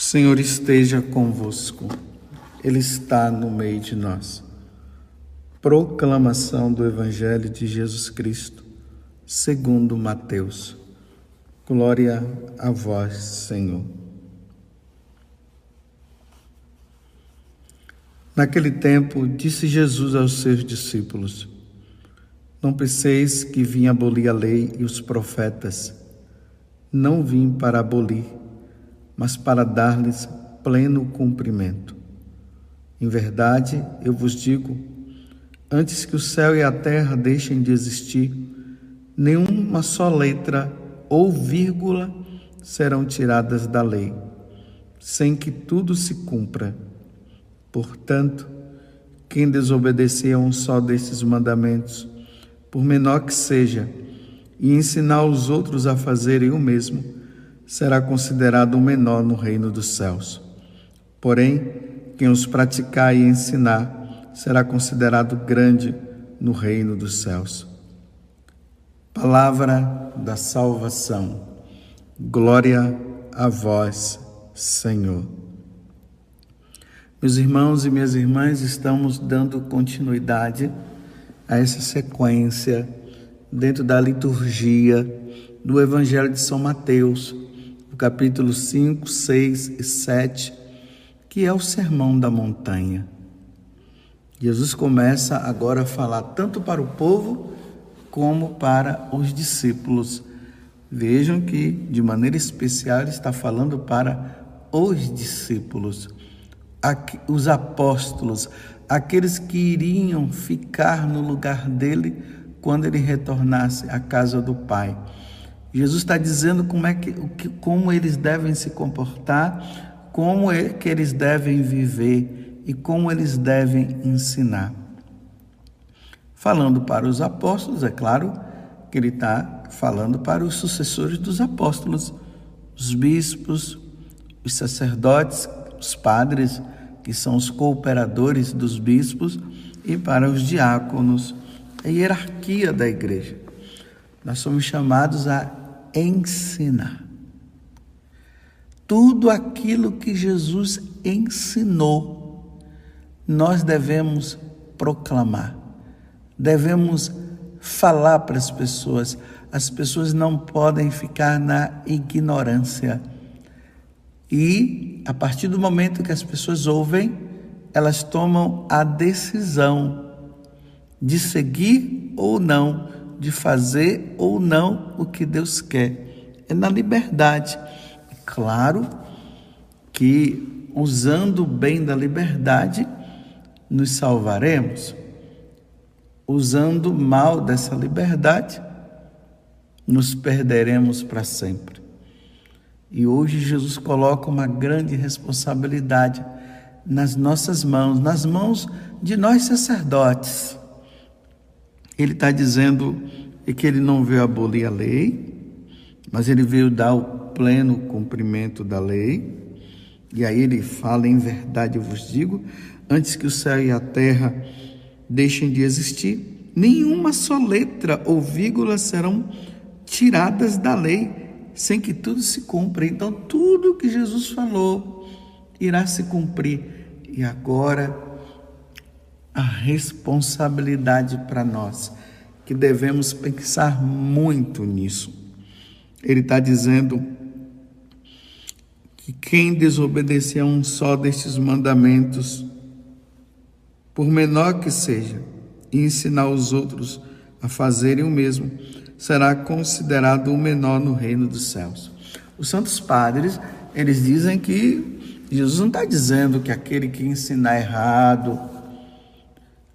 O Senhor esteja convosco, Ele está no meio de nós. Proclamação do Evangelho de Jesus Cristo, segundo Mateus. Glória a vós, Senhor. Naquele tempo, disse Jesus aos seus discípulos: Não penseis que vim abolir a lei e os profetas. Não vim para abolir, mas para dar-lhes pleno cumprimento. Em verdade, eu vos digo, antes que o céu e a terra deixem de existir, nenhuma só letra ou vírgula serão tiradas da lei, sem que tudo se cumpra. Portanto, quem desobedecer a um só desses mandamentos, por menor que seja, e ensinar os outros a fazerem o mesmo, será considerado o menor no reino dos céus. Porém, quem os praticar e ensinar será considerado grande no reino dos céus. Palavra da salvação. Glória a vós, Senhor. Meus irmãos e minhas irmãs, estamos dando continuidade a essa sequência dentro da liturgia do Evangelho de São Mateus, capítulo 5, 6 e 7, que é o Sermão da Montanha. Jesus começa agora a falar tanto para o povo como para os discípulos. Vejam que, de maneira especial, está falando para os discípulos, os apóstolos, aqueles que iriam ficar no lugar dele quando ele retornasse à casa do Pai. Jesus está dizendo como é que, como eles devem se comportar, como é que eles devem viver e como eles devem ensinar. Falando para os apóstolos, é claro que ele está falando para os sucessores dos apóstolos, os bispos, os sacerdotes, os padres, que são os cooperadores dos bispos, e para os diáconos, a hierarquia da igreja. Nós somos chamados a ensinar. Tudo aquilo que Jesus ensinou, nós devemos proclamar, devemos falar para as pessoas. As pessoas não podem ficar na ignorância. E a partir do momento que as pessoas ouvem, elas tomam a decisão de seguir ou não de fazer ou não o que Deus quer. É na liberdade. Claro que usando bem da liberdade, nos salvaremos. Usando mal dessa liberdade, nos perderemos para sempre. E hoje Jesus coloca uma grande responsabilidade nas nossas mãos, nas mãos de nós sacerdotes ele está dizendo que ele não veio abolir a lei, mas ele veio dar o pleno cumprimento da lei. E aí ele fala: em verdade eu vos digo, antes que o céu e a terra deixem de existir, nenhuma só letra ou vírgula serão tiradas da lei, sem que tudo se cumpra. Então, tudo que Jesus falou irá se cumprir. E agora a responsabilidade para nós, que devemos pensar muito nisso. Ele está dizendo que quem desobedecer a um só destes mandamentos, por menor que seja, e ensinar os outros a fazerem o mesmo, será considerado o menor no reino dos céus. Os santos padres, eles dizem que Jesus não está dizendo que aquele que ensinar errado,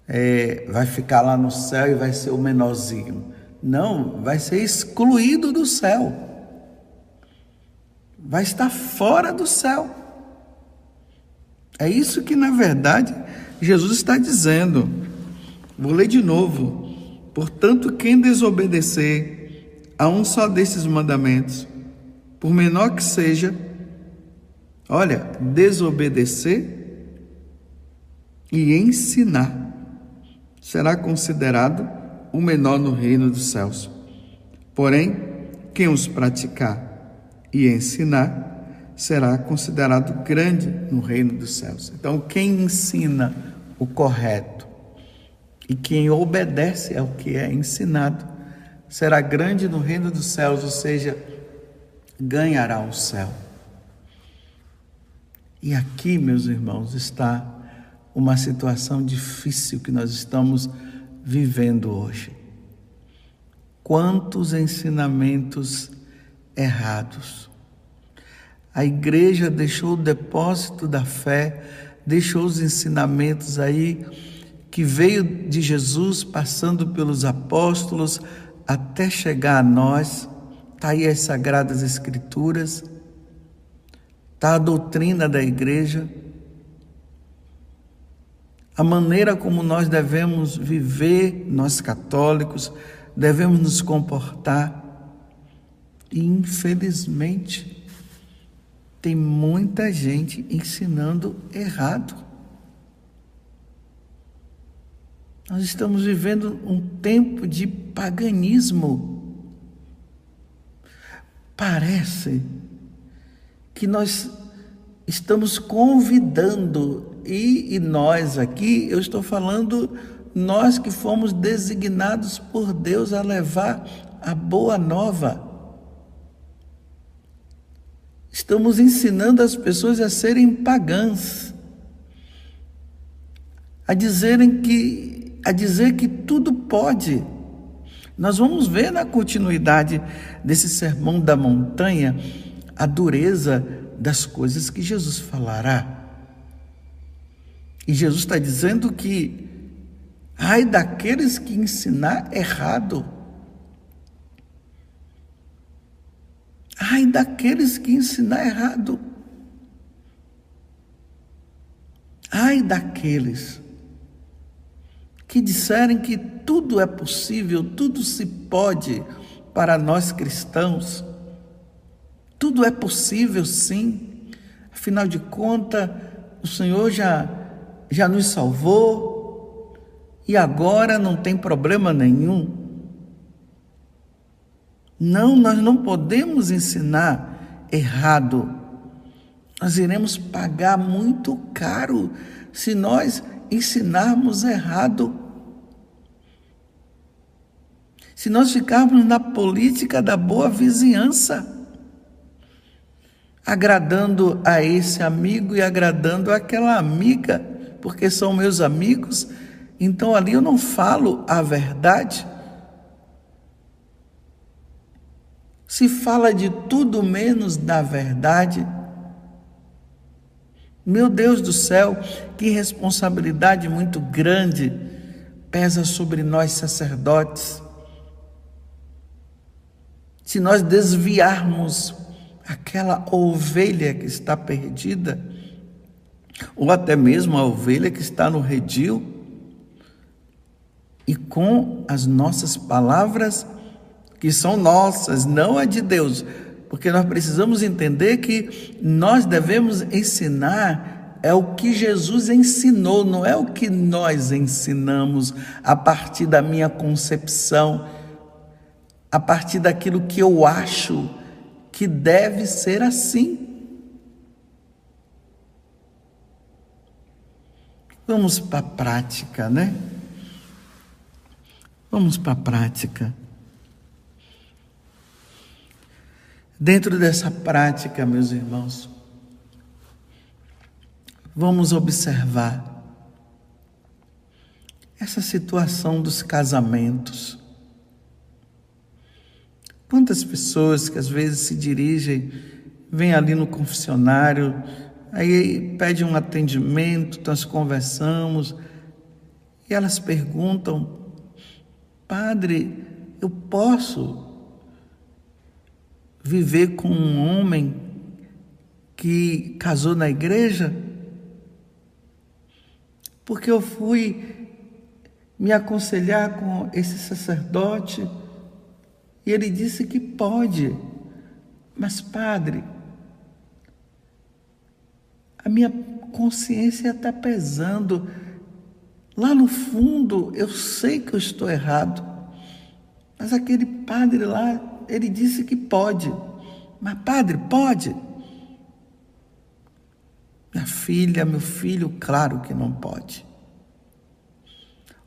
é, vai ficar lá no céu e vai ser o menorzinho. Não, vai ser excluído do céu. Vai estar fora do céu. É isso que, na verdade, Jesus está dizendo. Vou ler de novo. Portanto, quem desobedecer a um só desses mandamentos, por menor que seja, olha, desobedecer e ensinar será considerado o menor no reino dos céus. Porém, quem os praticar e ensinar será considerado grande no reino dos céus. Então, quem ensina o correto e quem obedece ao que é ensinado será grande no reino dos céus, ou seja, ganhará o céu. E aqui, meus irmãos, está uma situação difícil que nós estamos vivendo hoje. Quantos ensinamentos errados. A igreja deixou o depósito da fé, deixou os ensinamentos aí que veio de Jesus passando pelos apóstolos até chegar a nós. Está aí as Sagradas Escrituras, está a doutrina da igreja, a maneira como nós devemos viver, nós católicos, devemos nos comportar. E infelizmente, tem muita gente ensinando errado. Nós estamos vivendo um tempo de paganismo. Parece que nós estamos convidando, e, e, nós aqui, eu estou falando, nós que fomos designados por Deus a levar a boa nova. Estamos ensinando as pessoas a serem pagãs, a dizerem que a dizer que tudo pode. Nós vamos ver na continuidade desse sermão da montanha a dureza das coisas que Jesus falará. E Jesus está dizendo que ai daqueles que ensinar errado. Ai daqueles que ensinar errado. Ai daqueles que disserem que tudo é possível, tudo se pode para nós cristãos. Tudo é possível, sim. Afinal de contas, o Senhor já já nos salvou e agora não tem problema nenhum. Não, nós não podemos ensinar errado. Nós iremos pagar muito caro se nós ensinarmos errado. Se nós ficarmos na política da boa vizinhança, agradando a esse amigo e agradando aquela amiga, porque são meus amigos, então ali eu não falo a verdade se fala de tudo menos da verdade. Meu Deus do céu, que responsabilidade muito grande pesa sobre nós sacerdotes. Se nós desviarmos aquela ovelha que está perdida, ou até mesmo a ovelha que está no redil, e com as nossas palavras que são nossas, não a de Deus, porque nós precisamos entender que nós devemos ensinar é o que Jesus ensinou, não é o que nós ensinamos a partir da minha concepção, a partir daquilo que eu acho que deve ser assim. Vamos para a prática, né? Vamos para a prática. Dentro dessa prática, meus irmãos, vamos observar essa situação dos casamentos. Quantas pessoas que às vezes se dirigem, vêm ali no confessionário, aí pedem um atendimento, nós conversamos, e elas perguntam, Padre, eu posso viver com um homem que casou na igreja? Porque eu fui me aconselhar com esse sacerdote e ele disse que pode. Mas, padre, minha consciência está pesando. Lá no fundo, eu sei que eu estou errado. Mas aquele padre lá ele disse que pode. Mas, padre, pode? Minha filha, meu filho, claro que não pode.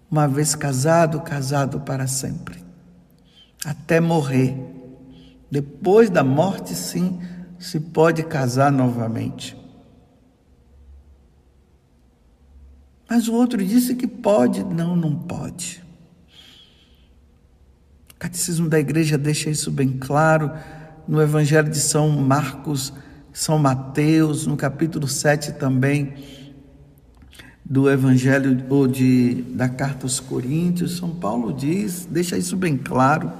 Uma vez casado, casado para sempre, até morrer. Depois da morte, sim, se pode casar novamente. Mas o outro disse que pode. Não, não pode. O Catecismo da Igreja deixa isso bem claro no Evangelho de São Marcos, São Mateus, no capítulo 7 também do Evangelho ou de, da Carta aos Coríntios, São Paulo diz, deixa isso bem claro.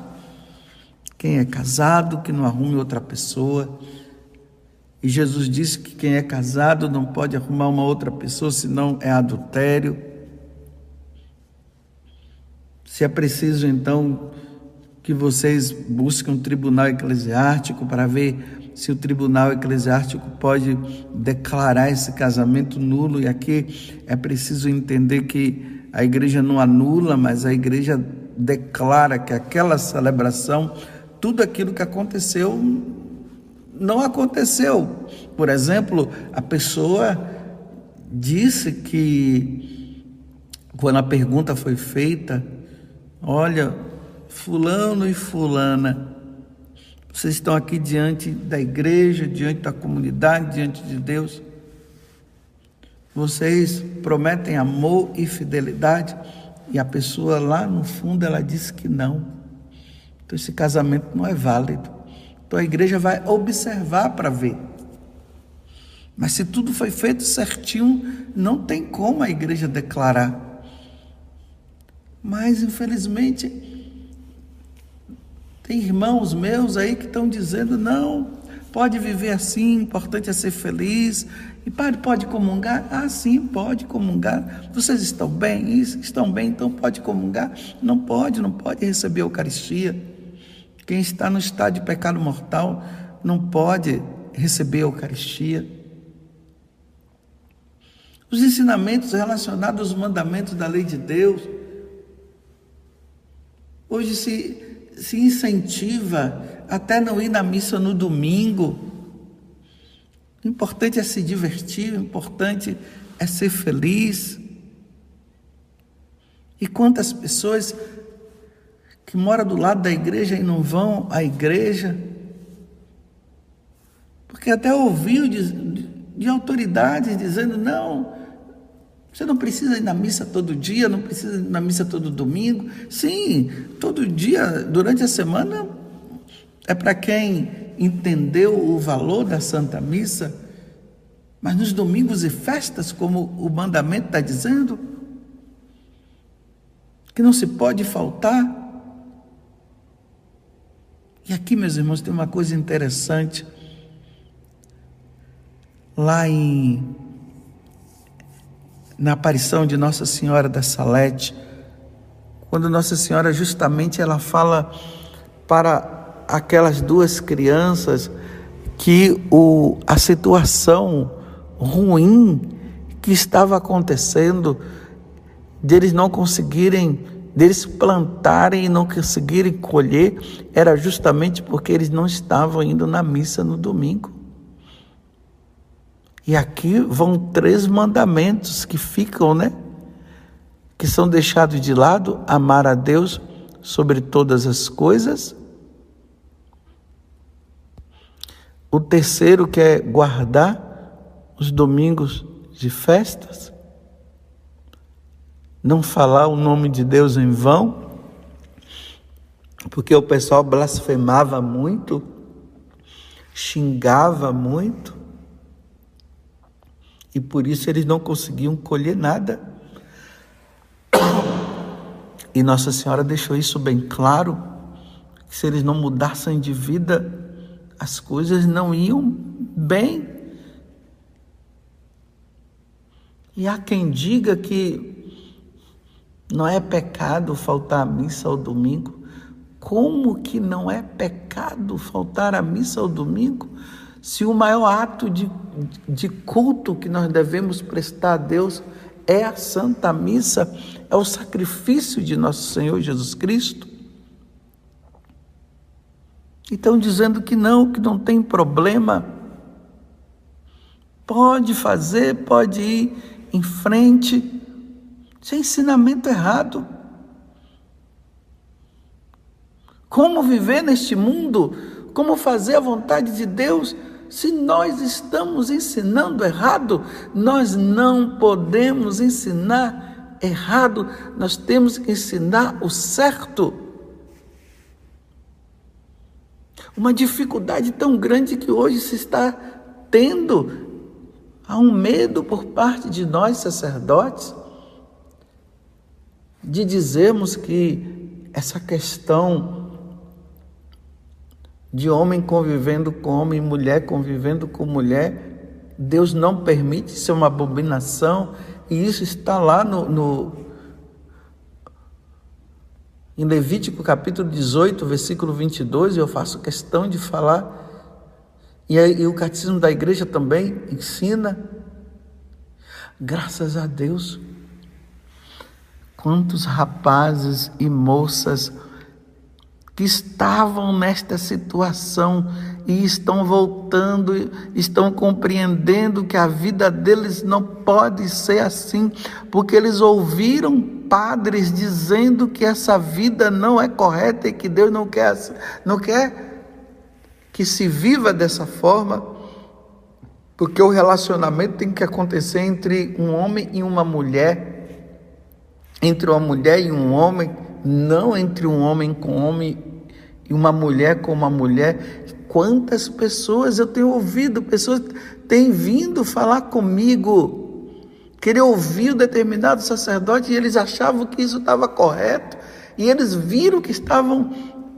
Quem é casado, que não arrume outra pessoa. E Jesus disse que quem é casado não pode arrumar uma outra pessoa, senão é adultério. Se é preciso, então, que vocês busquem um tribunal eclesiástico para ver se o tribunal eclesiástico pode declarar esse casamento nulo. E aqui é preciso entender que a igreja não anula, mas a igreja declara que aquela celebração, tudo aquilo que aconteceu, não aconteceu. Por exemplo, a pessoa disse que, quando a pergunta foi feita, olha, Fulano e Fulana, vocês estão aqui diante da igreja, diante da comunidade, diante de Deus. Vocês prometem amor e fidelidade e a pessoa lá no fundo ela disse que não. Então esse casamento não é válido. Então a igreja vai observar para ver. Mas se tudo foi feito certinho, não tem como a igreja declarar. Mas infelizmente tem irmãos meus aí que estão dizendo: não, pode viver assim, importante é ser feliz. E padre, pode comungar? Ah, sim, pode comungar. Vocês estão bem? Estão bem, então pode comungar? Não pode, não pode receber a Eucaristia. Quem está no estado de pecado mortal não pode receber a Eucaristia. Os ensinamentos relacionados aos mandamentos da lei de Deus. Hoje se se incentiva até não ir na missa no domingo. O importante é se divertir, o importante é ser feliz. E quantas pessoas que moram do lado da igreja e não vão à igreja, porque até ouviu de, de autoridades dizendo: não, você não precisa ir na missa todo dia, não precisa ir na missa todo domingo. Sim, todo dia, durante a semana, é para quem entendeu o valor da Santa Missa. Mas nos domingos e festas, como o mandamento está dizendo, que não se pode faltar. E aqui, meus irmãos, tem uma coisa interessante. Lá em na aparição de Nossa Senhora da Salete, quando Nossa Senhora justamente ela fala para aquelas duas crianças que o, a situação ruim que estava acontecendo, deles não conseguirem, deles plantarem e não conseguirem colher, era justamente porque eles não estavam indo na missa no domingo. E aqui vão três mandamentos que ficam, né? Que são deixados de lado: amar a Deus sobre todas as coisas. O terceiro que é guardar os domingos de festas. Não falar o nome de Deus em vão, porque o pessoal blasfemava muito, xingava muito e por isso eles não conseguiam colher nada. E Nossa Senhora deixou isso bem claro, que se eles não mudassem de vida, as coisas não iam bem. E há quem diga que não é pecado faltar à missa ao domingo. Como que não é pecado faltar à missa ao domingo? Se o maior ato de, de culto que nós devemos prestar a Deus é a Santa Missa, é o sacrifício de nosso Senhor Jesus Cristo. Então, dizendo que não, que não tem problema, Pode fazer, pode ir em frente. Isso é ensinamento errado. Como viver neste mundo? Como fazer a vontade de Deus? Se nós estamos ensinando errado, nós não podemos ensinar errado, nós temos que ensinar o certo. Uma dificuldade tão grande que hoje se está tendo, há um medo por parte de nós sacerdotes de dizermos que essa questão de homem convivendo com homem, mulher convivendo com mulher. Deus não permite, é uma abominação, e isso está lá no, no em Levítico capítulo 18, versículo 22, eu faço questão de falar, e, aí, e o catecismo da igreja também ensina. Graças a Deus, quantos rapazes e moças que estavam nesta situação e estão voltando, estão compreendendo que a vida deles não pode ser assim, porque eles ouviram padres dizendo que essa vida não é correta e que Deus não quer, não quer que se viva dessa forma, porque o relacionamento tem que acontecer entre um homem e uma mulher, entre uma mulher e um homem, não entre um homem com homem e uma mulher com uma mulher. Quantas pessoas eu tenho ouvido, pessoas têm vindo falar comigo, querer ouvir o determinado sacerdote e eles achavam que isso estava correto e eles viram que estavam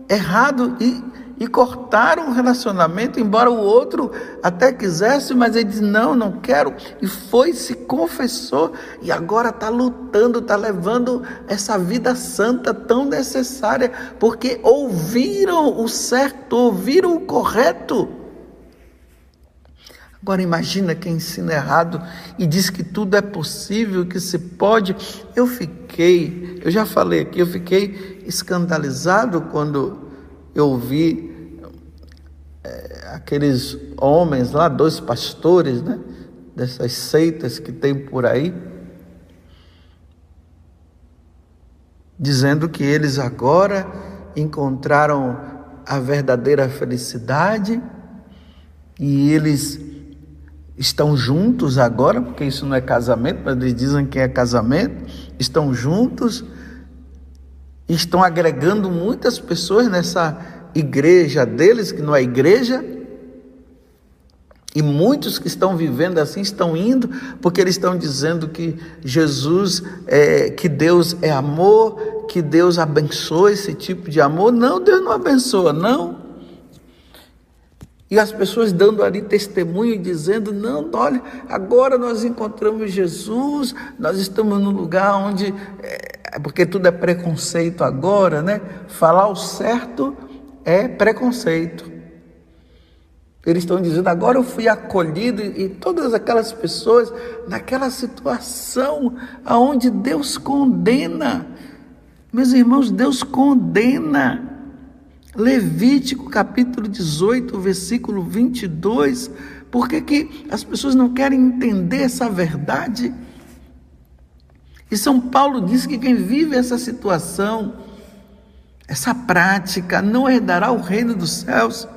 errado e e cortaram o relacionamento, embora o outro até quisesse, mas ele disse: Não, não quero. E foi, se confessou e agora está lutando, está levando essa vida santa tão necessária, porque ouviram o certo, ouviram o correto. Agora imagina quem ensina errado e diz que tudo é possível, que se pode. Eu fiquei, eu já falei aqui, eu fiquei escandalizado quando eu vi aqueles homens lá, dois pastores, né? Dessas seitas que tem por aí, dizendo que eles agora encontraram a verdadeira felicidade e eles estão juntos agora, porque isso não é casamento, mas eles dizem que é casamento, estão juntos, estão agregando muitas pessoas nessa igreja deles, que não é igreja, e muitos que estão vivendo assim estão indo porque eles estão dizendo que Jesus, é, que Deus é amor, que Deus abençoa esse tipo de amor. Não, Deus não abençoa, não. E as pessoas dando ali testemunho e dizendo: não, olha, agora nós encontramos Jesus, nós estamos num lugar onde. É, porque tudo é preconceito agora, né? Falar o certo é preconceito. Eles estão dizendo, agora eu fui acolhido e todas aquelas pessoas naquela situação aonde Deus condena. Meus irmãos, Deus condena. Levítico capítulo 18, versículo 22. Por que, que as pessoas não querem entender essa verdade? E São Paulo diz que quem vive essa situação, essa prática, não herdará o reino dos céus.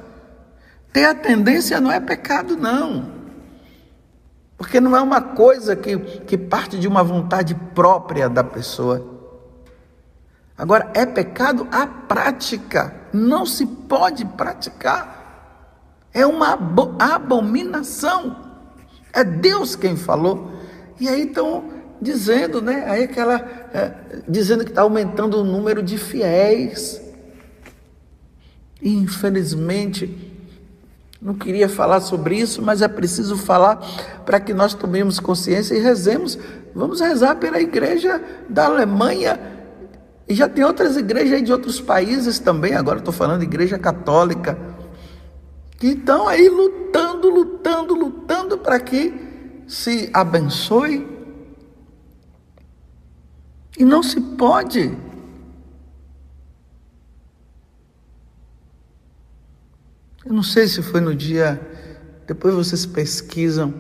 Ter a tendência não é pecado, não. Porque não é uma coisa que, que parte de uma vontade própria da pessoa. Agora, é pecado a prática. Não se pode praticar. É uma abominação. É Deus quem falou. E aí estão dizendo, né? Aí aquela. É, dizendo que está aumentando o número de fiéis. E infelizmente não queria falar sobre isso, mas é preciso falar para que nós tomemos consciência e rezemos. Vamos rezar pela igreja da Alemanha. E já tem outras igrejas de outros países também, agora estou falando igreja católica, que estão aí lutando, lutando, lutando para que se abençoe. E não se pode. Eu não sei se foi no dia, depois vocês pesquisam,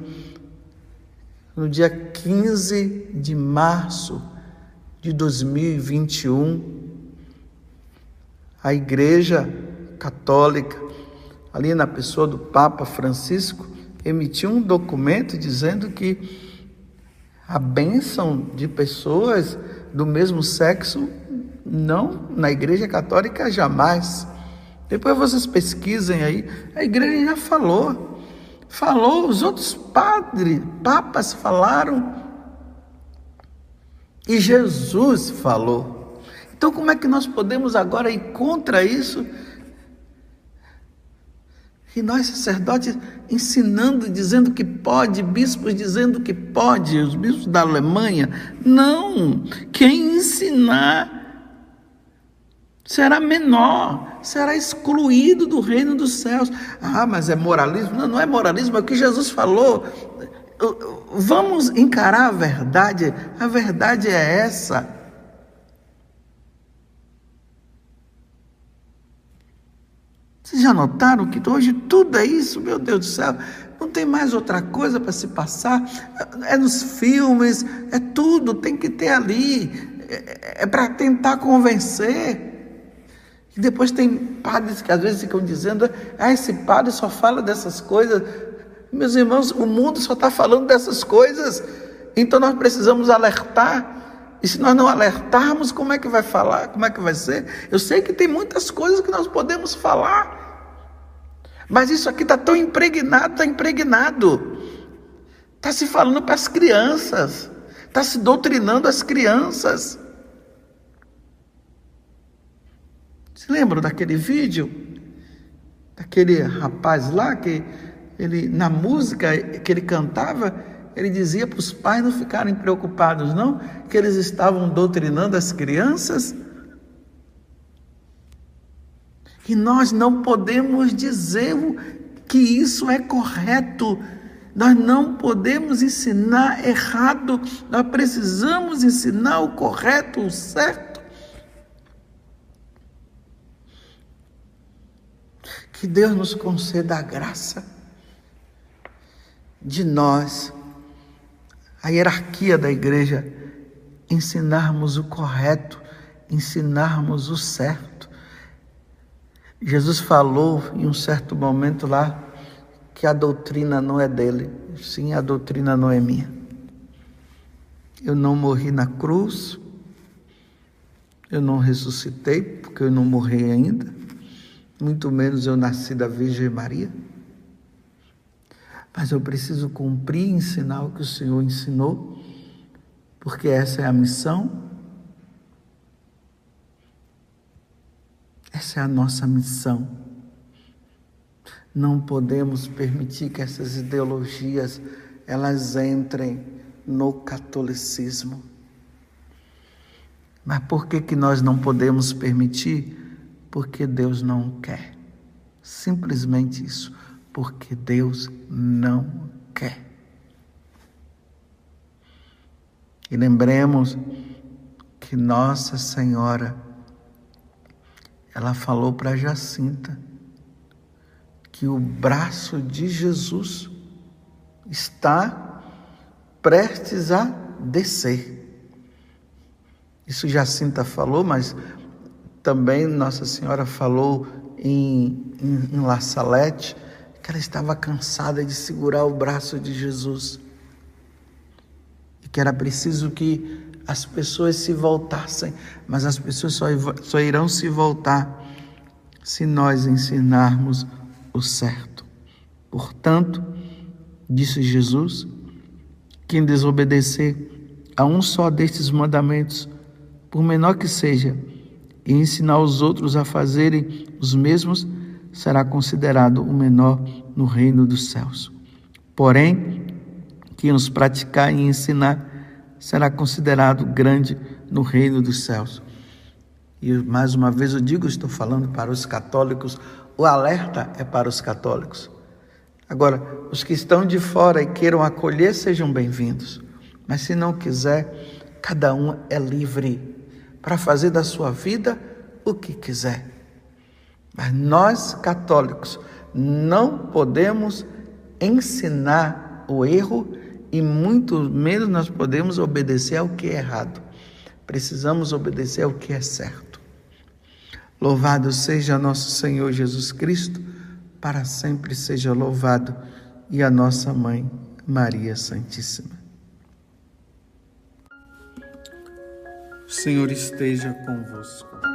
no dia 15 de março de 2021, a Igreja Católica, ali na pessoa do Papa Francisco, emitiu um documento dizendo que a bênção de pessoas do mesmo sexo não na Igreja Católica jamais. Depois vocês pesquisem aí, a igreja já falou. Falou, os outros padres, papas falaram. E Jesus falou. Então, como é que nós podemos agora ir contra isso? E nós, sacerdotes, ensinando, dizendo que pode, bispos dizendo que pode, os bispos da Alemanha. Não! Quem ensinar será menor, será excluído do reino dos céus. Ah, mas é moralismo? Não, não é moralismo, é o que Jesus falou. Vamos encarar a verdade, a verdade é essa. Vocês já notaram que hoje tudo é isso, meu Deus do céu? Não tem mais outra coisa para se passar. É nos filmes, é tudo, tem que ter ali. É, é para tentar convencer. E depois tem padres que às vezes ficam dizendo: ah, esse padre só fala dessas coisas. Meus irmãos, o mundo só está falando dessas coisas. Então nós precisamos alertar. E se nós não alertarmos, como é que vai falar? Como é que vai ser? Eu sei que tem muitas coisas que nós podemos falar. Mas isso aqui está tão impregnado, está impregnado. Está se falando para as crianças. Está se doutrinando as crianças. Se lembram daquele vídeo? Daquele rapaz lá que ele na música que ele cantava, ele dizia para os pais não ficarem preocupados, não, que eles estavam doutrinando as crianças. E nós não podemos dizer que isso é correto. Nós não podemos ensinar errado, nós precisamos ensinar o correto, o certo. Que Deus nos conceda a graça de nós, a hierarquia da igreja, ensinarmos o correto, ensinarmos o certo. Jesus falou em um certo momento lá que a doutrina não é dele, sim, a doutrina não é minha. Eu não morri na cruz, eu não ressuscitei, porque eu não morri ainda muito menos eu nasci da Virgem Maria. Mas eu preciso cumprir e ensinar o que o Senhor ensinou, porque essa é a missão. Essa é a nossa missão. Não podemos permitir que essas ideologias elas entrem no catolicismo. Mas por que que nós não podemos permitir? porque Deus não quer. Simplesmente isso, porque Deus não quer. E lembremos que Nossa Senhora, ela falou para Jacinta que o braço de Jesus está prestes a descer. Isso Jacinta falou, mas também Nossa Senhora falou em, em, em La Salette que ela estava cansada de segurar o braço de Jesus e que era preciso que as pessoas se voltassem, mas as pessoas só, só irão se voltar se nós ensinarmos o certo. Portanto, disse Jesus, quem desobedecer a um só destes mandamentos, por menor que seja, e ensinar os outros a fazerem os mesmos, será considerado o menor no reino dos céus. Porém, quem os praticar e ensinar será considerado grande no reino dos céus. E mais uma vez eu digo, estou falando para os católicos, o alerta é para os católicos. Agora, os que estão de fora e queiram acolher, sejam bem-vindos. Mas se não quiser, cada um é livre para fazer da sua vida o que quiser. Mas nós, católicos, não podemos ensinar o erro e muito menos nós podemos obedecer ao que é errado. Precisamos obedecer ao que é certo. Louvado seja nosso Senhor Jesus Cristo, para sempre seja louvado, e a nossa mãe, Maria Santíssima. O Senhor esteja convosco.